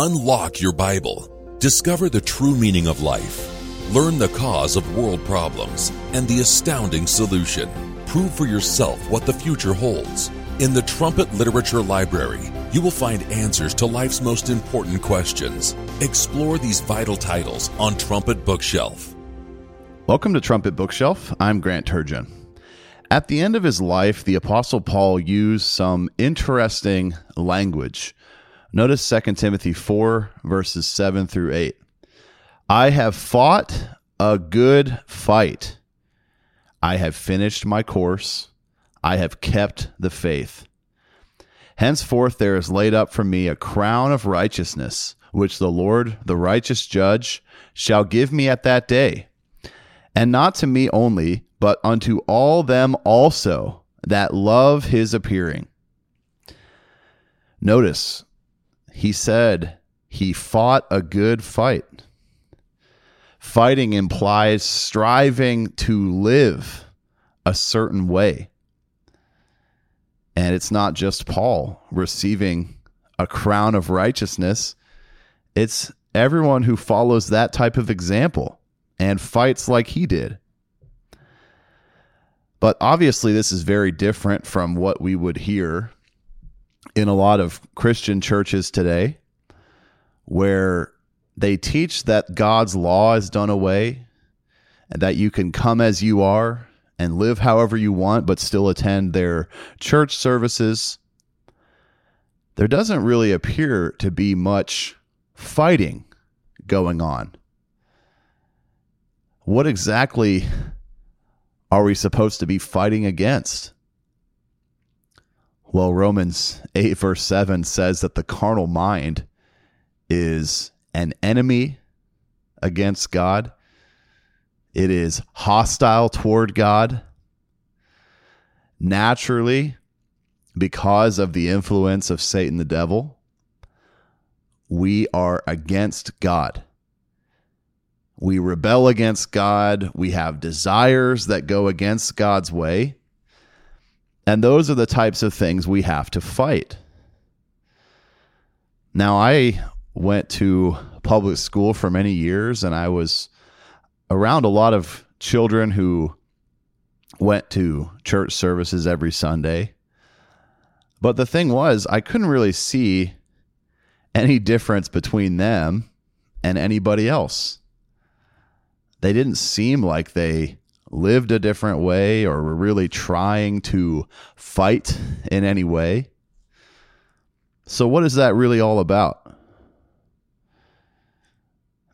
Unlock your Bible. Discover the true meaning of life. Learn the cause of world problems and the astounding solution. Prove for yourself what the future holds. In the Trumpet Literature Library, you will find answers to life's most important questions. Explore these vital titles on Trumpet Bookshelf. Welcome to Trumpet Bookshelf. I'm Grant Turgeon. At the end of his life, the Apostle Paul used some interesting language. Notice 2 Timothy 4, verses 7 through 8. I have fought a good fight. I have finished my course. I have kept the faith. Henceforth there is laid up for me a crown of righteousness, which the Lord, the righteous judge, shall give me at that day. And not to me only, but unto all them also that love his appearing. Notice, he said he fought a good fight. Fighting implies striving to live a certain way. And it's not just Paul receiving a crown of righteousness, it's everyone who follows that type of example and fights like he did. But obviously, this is very different from what we would hear in a lot of Christian churches today, where they teach that God's law is done away and that you can come as you are and live however you want, but still attend their church services. There doesn't really appear to be much fighting going on. What exactly are we supposed to be fighting against? Well, Romans 8, verse 7 says that the carnal mind is an enemy against God, it is hostile toward God. Naturally, because of the influence of Satan the devil, we are against God. We rebel against God. We have desires that go against God's way. And those are the types of things we have to fight. Now, I went to public school for many years and I was around a lot of children who went to church services every Sunday. But the thing was, I couldn't really see any difference between them and anybody else. They didn't seem like they lived a different way or were really trying to fight in any way. So, what is that really all about?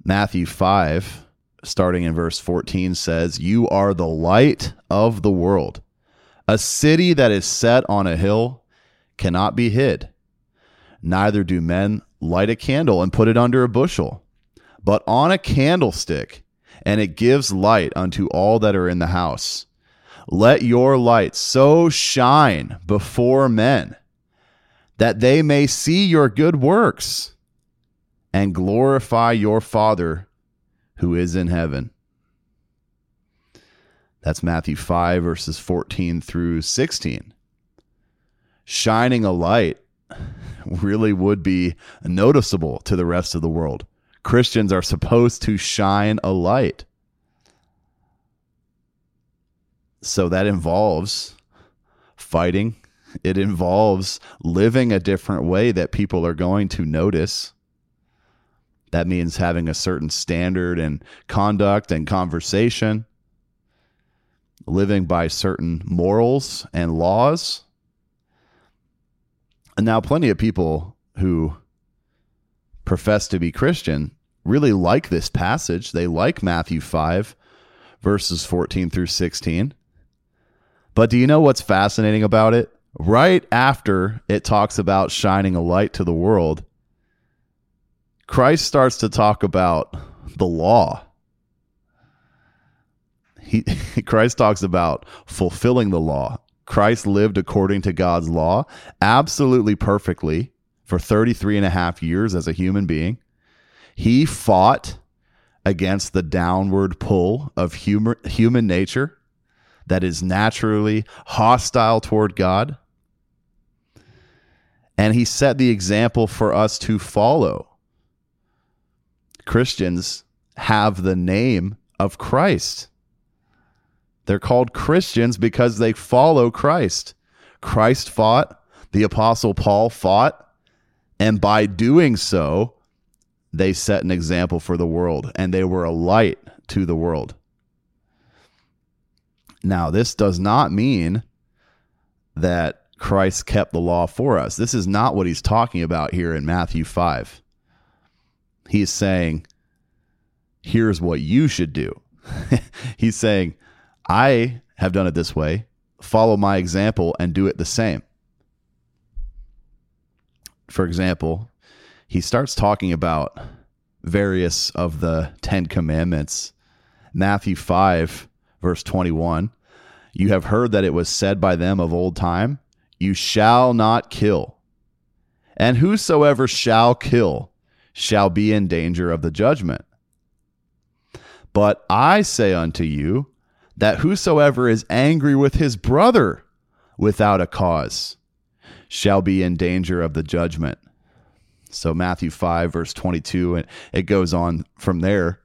Matthew 5, starting in verse 14, says, You are the light of the world. A city that is set on a hill cannot be hid. Neither do men light a candle and put it under a bushel, but on a candlestick and it gives light unto all that are in the house. Let your light so shine before men that they may see your good works and glorify your Father who is in heaven. That's Matthew 5, verses 14 through 16. Shining a light really would be noticeable to the rest of the world. Christians are supposed to shine a light. So that involves fighting. It involves living a different way that people are going to notice. That means having a certain standard and conduct and conversation, living by certain morals and laws. And now, plenty of people who profess to be Christian really like this passage. They like Matthew 5, verses 14 through 16. But do you know what's fascinating about it? Right after it talks about shining a light to the world, Christ starts to talk about the law. He, Christ talks about fulfilling the law. Christ lived according to God's law absolutely perfectly for 33 and a half years as a human being. He fought against the downward pull of humor, human nature that is naturally hostile toward God. And he set the example for us to follow Christians have the name of Christ. They're called Christians because they follow Christ. Christ fought, the Apostle Paul fought, and by doing so, they set an example for the world and they were a light to the world. Now, this does not mean that Christ kept the law for us. This is not what he's talking about here in Matthew 5. He's saying, here's what you should do. he's saying, I have done it this way. Follow my example and do it the same. For example, he starts talking about various of the Ten Commandments. Matthew 5, verse 21 You have heard that it was said by them of old time, You shall not kill. And whosoever shall kill shall be in danger of the judgment. But I say unto you that whosoever is angry with his brother without a cause shall be in danger of the judgment. So Matthew 5 verse 22 and it goes on from there.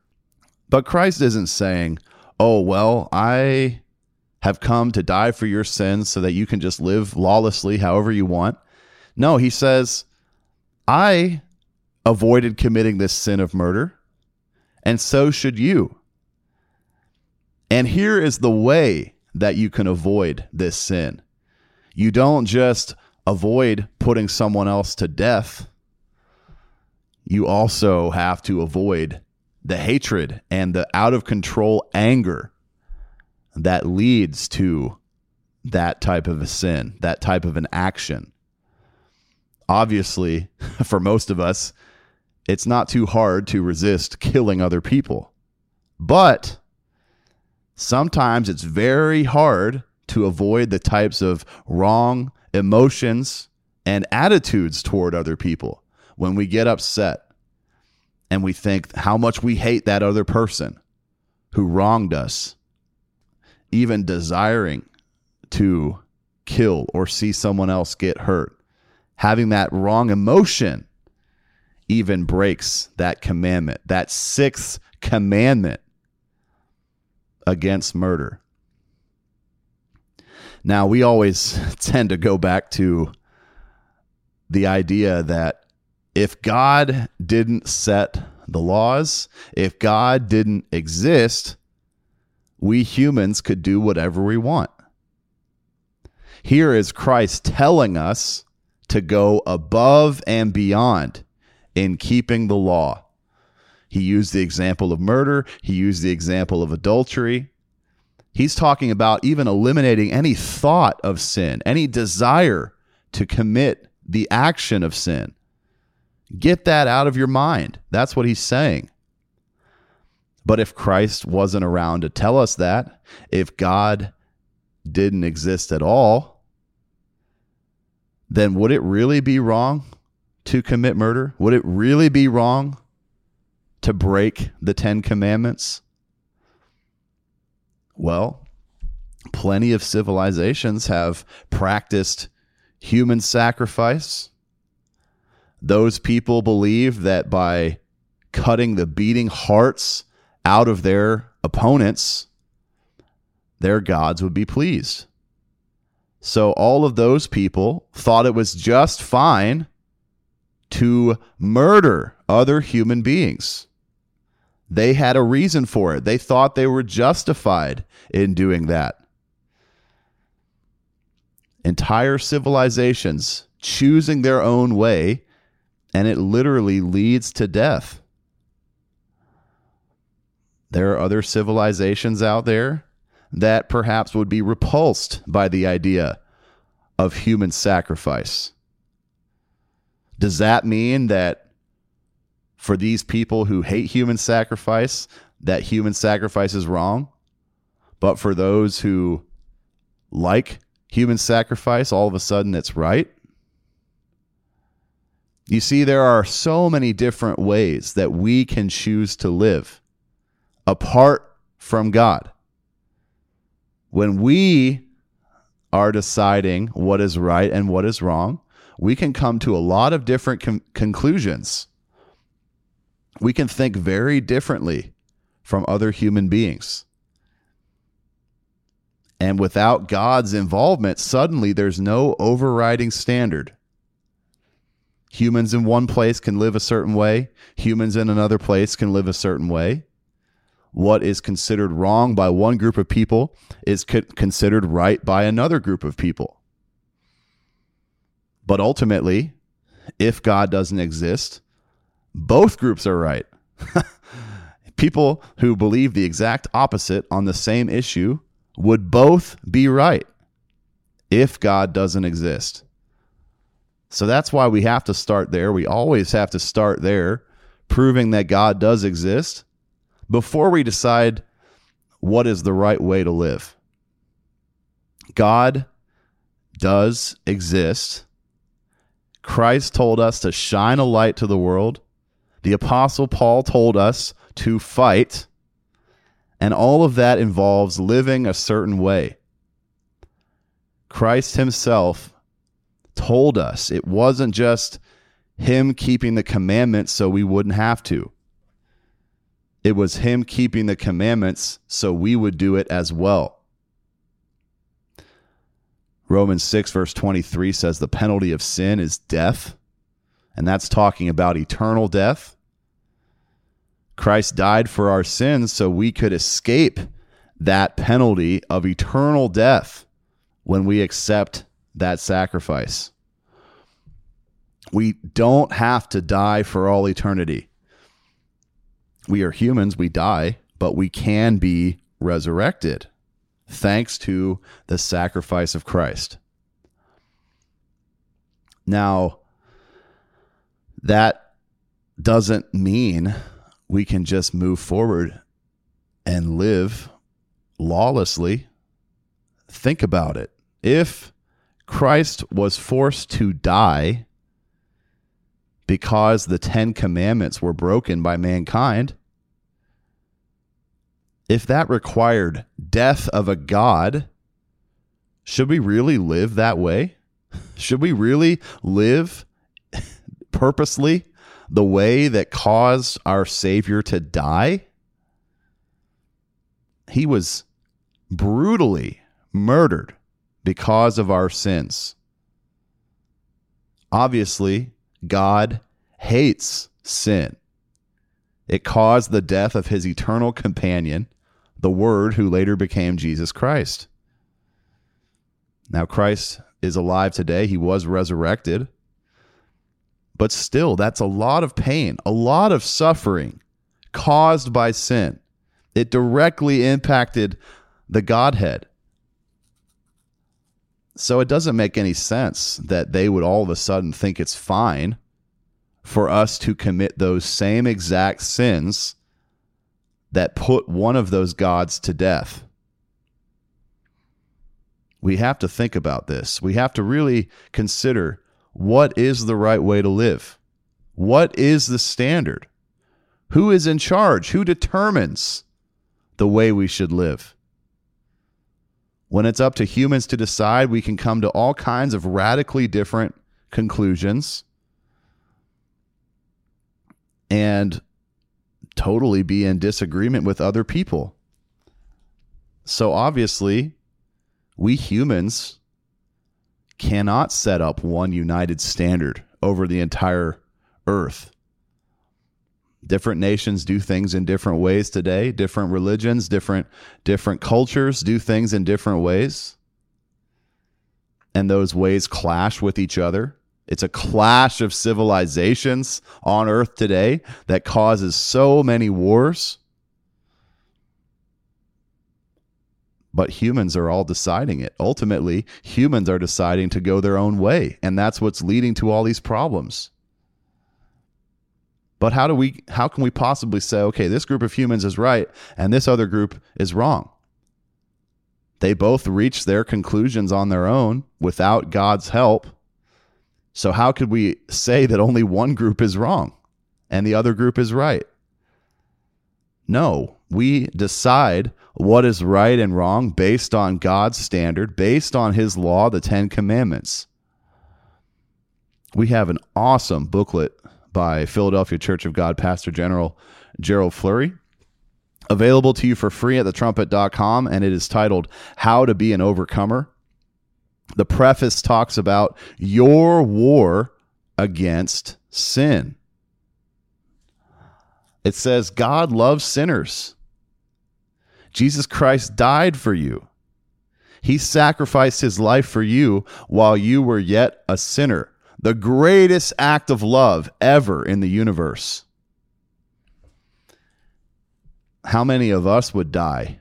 But Christ isn't saying, "Oh, well, I have come to die for your sins so that you can just live lawlessly however you want." No, he says, "I avoided committing this sin of murder, and so should you." And here is the way that you can avoid this sin. You don't just avoid putting someone else to death, you also have to avoid the hatred and the out of control anger that leads to that type of a sin, that type of an action. Obviously, for most of us, it's not too hard to resist killing other people. But sometimes it's very hard to avoid the types of wrong emotions and attitudes toward other people when we get upset and we think how much we hate that other person who wronged us, even desiring to kill or see someone else get hurt, having that wrong emotion even breaks that commandment, that sixth commandment against murder. Now, we always tend to go back to the idea that if God didn't set the laws, if God didn't exist, we humans could do whatever we want. Here is Christ telling us to go above and beyond in keeping the law. He used the example of murder, he used the example of adultery. He's talking about even eliminating any thought of sin, any desire to commit the action of sin. Get that out of your mind. That's what he's saying. But if Christ wasn't around to tell us that, if God didn't exist at all, then would it really be wrong to commit murder? Would it really be wrong to break the Ten Commandments? Well, plenty of civilizations have practiced human sacrifice. Those people believe that by cutting the beating hearts out of their opponents, their gods would be pleased. So all of those people thought it was just fine to murder other human beings. They had a reason for it. They thought they were justified in doing that. Entire civilizations choosing their own way, and it literally leads to death. There are other civilizations out there that perhaps would be repulsed by the idea of human sacrifice. Does that mean that for these people who hate human sacrifice that human sacrifice is wrong. But for those who like human sacrifice, all of a sudden it's right. You see, there are so many different ways that we can choose to live apart from God. When we are deciding what is right and what is wrong, we can come to a lot of different com- conclusions We can think very differently from other human beings. And without God's involvement, suddenly there's no overriding standard. Humans in one place can live a certain way, humans in another place can live a certain way. What is considered wrong by one group of people is co- considered right by another group of people. But ultimately, if God doesn't exist, both groups are right. people who believe the exact opposite on the same issue would both be right if God doesn't exist. So that's why we have to start there. We always have to start there, proving that God does exist before we decide what is the right way to live. God does exist. Christ told us to shine a light to the world. The Apostle Paul told us to fight. And all of that involves living a certain way. Christ himself told us it wasn't just him keeping the commandments so we wouldn't have to. It was him keeping the commandments so we would do it as well. Romans 6, verse 23 says the penalty of sin is death, and that's talking about eternal death. Christ died for our sins so we could escape that penalty of eternal death when we accept that sacrifice. We don't have to die for all eternity. We are humans, we die, but we can be resurrected thanks to the sacrifice of Christ. Now, that doesn't mean we can just move forward and live lawlessly. Think about it. If Christ was forced to die because the Ten Commandments were broken by mankind, if that required death of a God, should we really live that way? Should we really live purposely the way that caused our Savior to die? He was brutally murdered because of our sins. Obviously, God hates sin. It caused the death of his eternal companion, the Word who later became Jesus Christ. Now, Christ is alive today. He was resurrected. But still, that's a lot of pain, a lot of suffering caused by sin. It directly impacted the Godhead. So it doesn't make any sense that they would all of a sudden think it's fine for us to commit those same exact sins that put one of those gods to death. We have to think about this. We have to really consider what is the right way to live? What is the standard? Who is in charge? Who determines the way we should live? When it's up to humans to decide, we can come to all kinds of radically different conclusions and totally be in disagreement with other people. So obviously, we humans cannot set up one united standard over the entire earth. Different nations do things in different ways today. Different religions, different different cultures do things in different ways. And those ways clash with each other. It's a clash of civilizations on earth today that causes so many wars. But humans are all deciding it. Ultimately, humans are deciding to go their own way. And that's what's leading to all these problems. But how do we how can we possibly say, okay, this group of humans is right and this other group is wrong? They both reach their conclusions on their own without God's help. So how could we say that only one group is wrong and the other group is right? No, we decide what is right and wrong based on God's standard, based on his law, the 10 commandments. We have an awesome booklet by Philadelphia Church of God Pastor General Gerald Flurry. Available to you for free at thetrumpet.com, and it is titled How to Be an Overcomer. The preface talks about your war against sin. It says, God loves sinners. Jesus Christ died for you. He sacrificed his life for you while you were yet a sinner. The greatest act of love ever in the universe. How many of us would die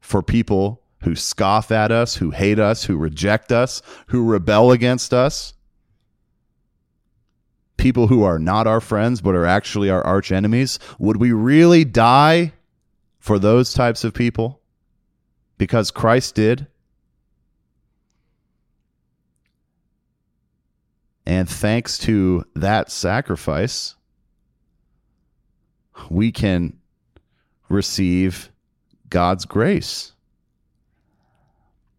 for people who scoff at us, who hate us, who reject us, who rebel against us? People who are not our friends but are actually our arch enemies? Would we really die for those types of people? Because Christ did. And thanks to that sacrifice, we can receive God's grace.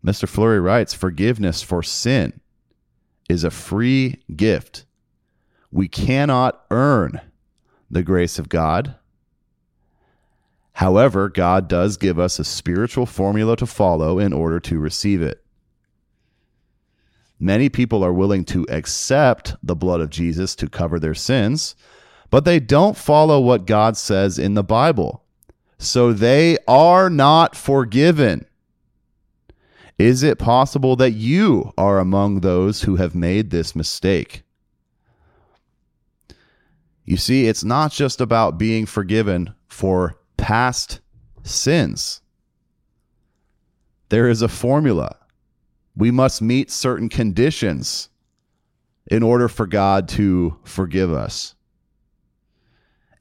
Mr. Flurry writes forgiveness for sin is a free gift. We cannot earn the grace of God. However, God does give us a spiritual formula to follow in order to receive it. Many people are willing to accept the blood of Jesus to cover their sins, but they don't follow what God says in the Bible. So they are not forgiven. Is it possible that you are among those who have made this mistake? You see, it's not just about being forgiven for past sins. There is a formula we must meet certain conditions in order for God to forgive us.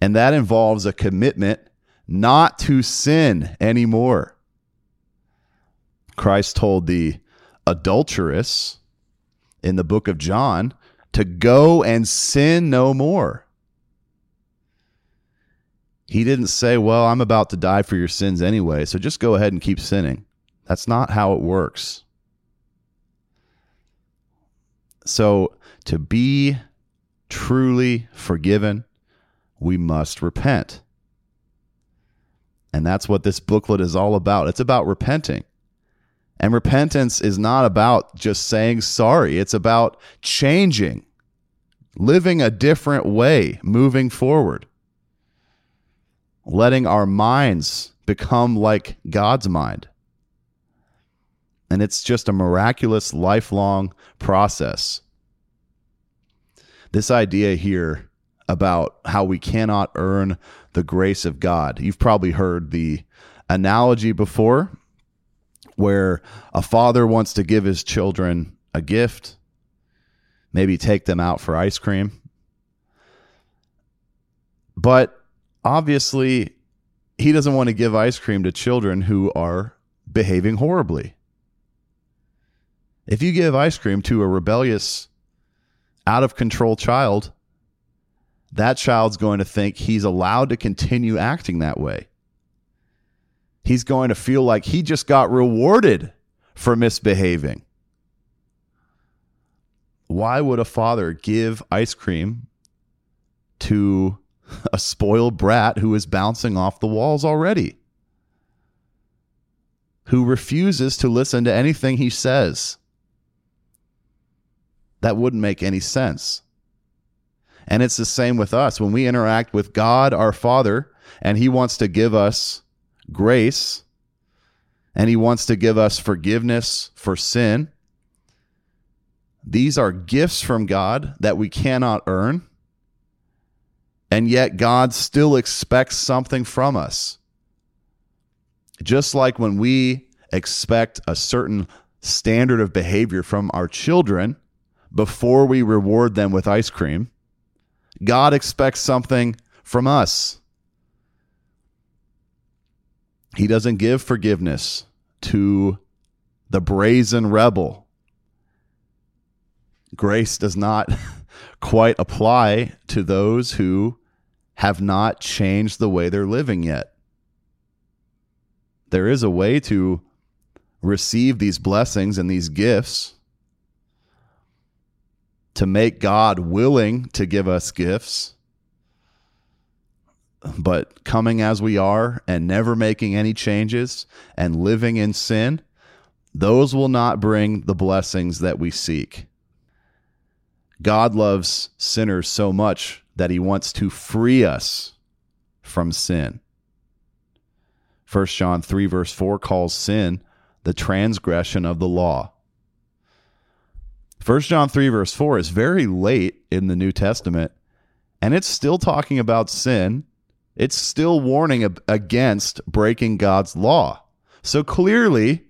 And that involves a commitment not to sin anymore. Christ told the adulteress in the book of John to go and sin no more. He didn't say, Well, I'm about to die for your sins anyway, so just go ahead and keep sinning. That's not how it works. So, to be truly forgiven, we must repent. And that's what this booklet is all about. It's about repenting. And repentance is not about just saying sorry, it's about changing, living a different way, moving forward, letting our minds become like God's mind. And it's just a miraculous, lifelong process. This idea here about how we cannot earn the grace of God. You've probably heard the analogy before where a father wants to give his children a gift, maybe take them out for ice cream. But obviously, he doesn't want to give ice cream to children who are behaving horribly. If you give ice cream to a rebellious, out of control child, that child's going to think he's allowed to continue acting that way. He's going to feel like he just got rewarded for misbehaving. Why would a father give ice cream to a spoiled brat who is bouncing off the walls already? Who refuses to listen to anything he says? That wouldn't make any sense. And it's the same with us. When we interact with God, our Father, and He wants to give us grace and He wants to give us forgiveness for sin, these are gifts from God that we cannot earn. And yet, God still expects something from us. Just like when we expect a certain standard of behavior from our children, before we reward them with ice cream. God expects something from us. He doesn't give forgiveness to the brazen rebel. Grace does not quite apply to those who have not changed the way they're living yet. There is a way to receive these blessings and these gifts to make God willing to give us gifts but coming as we are and never making any changes and living in sin, those will not bring the blessings that we seek. God loves sinners so much that he wants to free us from sin. 1 John 3, verse 4 calls sin the transgression of the law. 1 John 3, verse 4 is very late in the New Testament, and it's still talking about sin. It's still warning against breaking God's law. So clearly,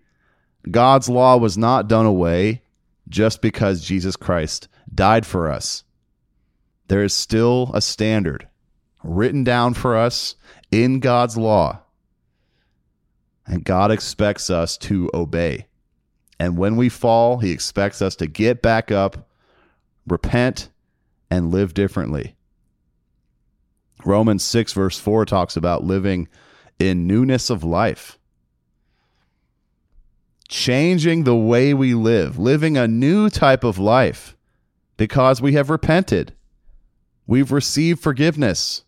God's law was not done away just because Jesus Christ died for us. There is still a standard written down for us in God's law. And God expects us to obey. And when we fall, He expects us to get back up, repent, and live differently. Romans 6, verse 4 talks about living in newness of life changing the way we live, living a new type of life because we have repented. We've received forgiveness.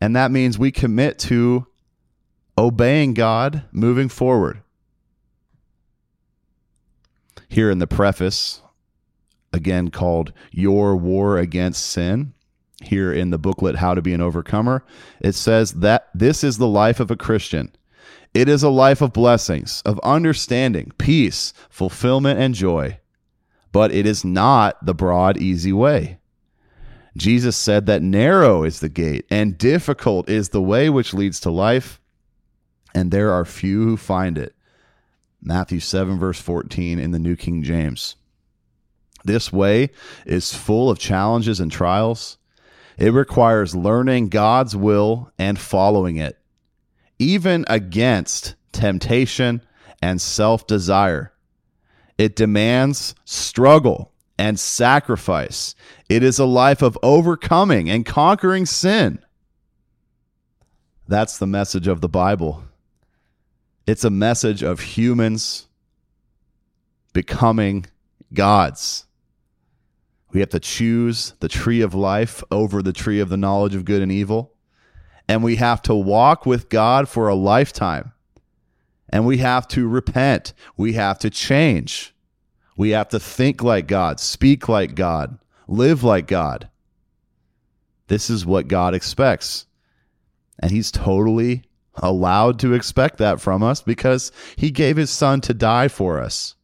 And that means we commit to obeying God moving forward. Here in the preface, again called Your War Against Sin, here in the booklet How to Be an Overcomer, it says that this is the life of a Christian it is a life of blessings, of understanding, peace, fulfillment, and joy. But it is not the broad, easy way. Jesus said that narrow is the gate and difficult is the way which leads to life, and there are few who find it. Matthew 7, verse 14 in the New King James. This way is full of challenges and trials. It requires learning God's will and following it even against temptation and self desire. It demands struggle and sacrifice. It is a life of overcoming and conquering sin. That's the message of the Bible. It's a message of humans becoming gods. We have to choose the tree of life over the tree of the knowledge of good and evil and we have to walk with God for a lifetime. And we have to repent. We have to change. We have to think like God, speak like God, live like God. This is what God expects. And He's totally allowed to expect that from us because He gave His Son to die for us.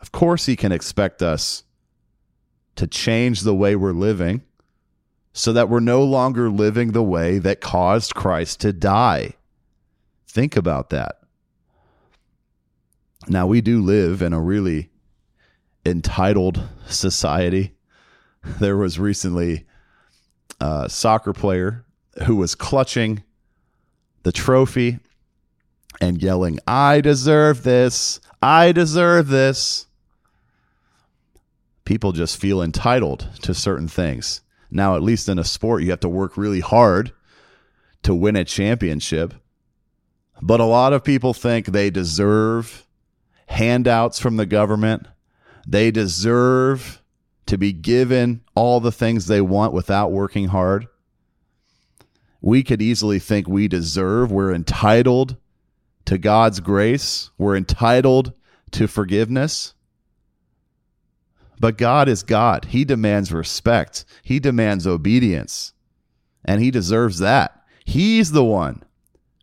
Of course, He can expect us to change the way we're living so that we're no longer living the way that caused Christ to die. Think about that. Now, we do live in a really entitled society. There was recently a soccer player who was clutching the trophy and yelling, I deserve this. I deserve this. People just feel entitled to certain things. Now, at least in a sport, you have to work really hard to win a championship. But a lot of people think they deserve handouts from the government. They deserve to be given all the things they want without working hard. We could easily think we deserve, we're entitled to God's grace, we're entitled to forgiveness. But God is God. He demands respect, He demands obedience, and He deserves that. He's the one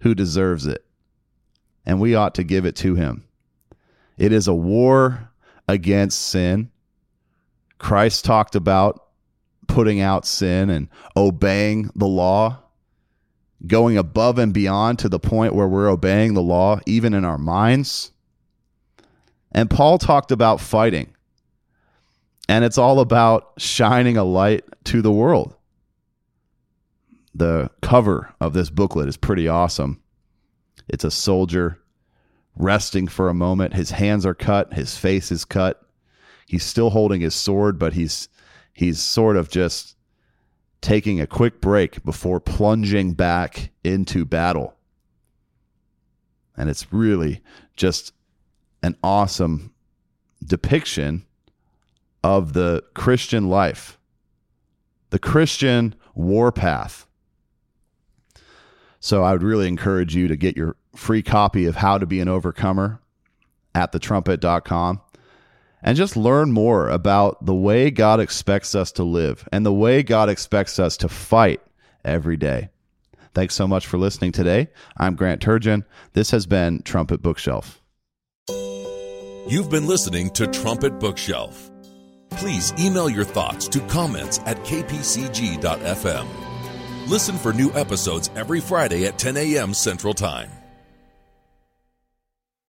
who deserves it, and we ought to give it to Him. It is a war against sin. Christ talked about putting out sin and obeying the law, going above and beyond to the point where we're obeying the law, even in our minds. And Paul talked about fighting and it's all about shining a light to the world. The cover of this booklet is pretty awesome. It's a soldier resting for a moment. His hands are cut, his face is cut. He's still holding his sword, but he's he's sort of just taking a quick break before plunging back into battle. And it's really just an awesome depiction of the Christian life, the Christian warpath. So I would really encourage you to get your free copy of How to Be an Overcomer at thetrumpet.com and just learn more about the way God expects us to live and the way God expects us to fight every day. Thanks so much for listening today. I'm Grant Turgeon. This has been Trumpet Bookshelf. You've been listening to Trumpet Bookshelf. Please email your thoughts to comments at kpcg.fm. Listen for new episodes every Friday at 10 a.m. Central Time.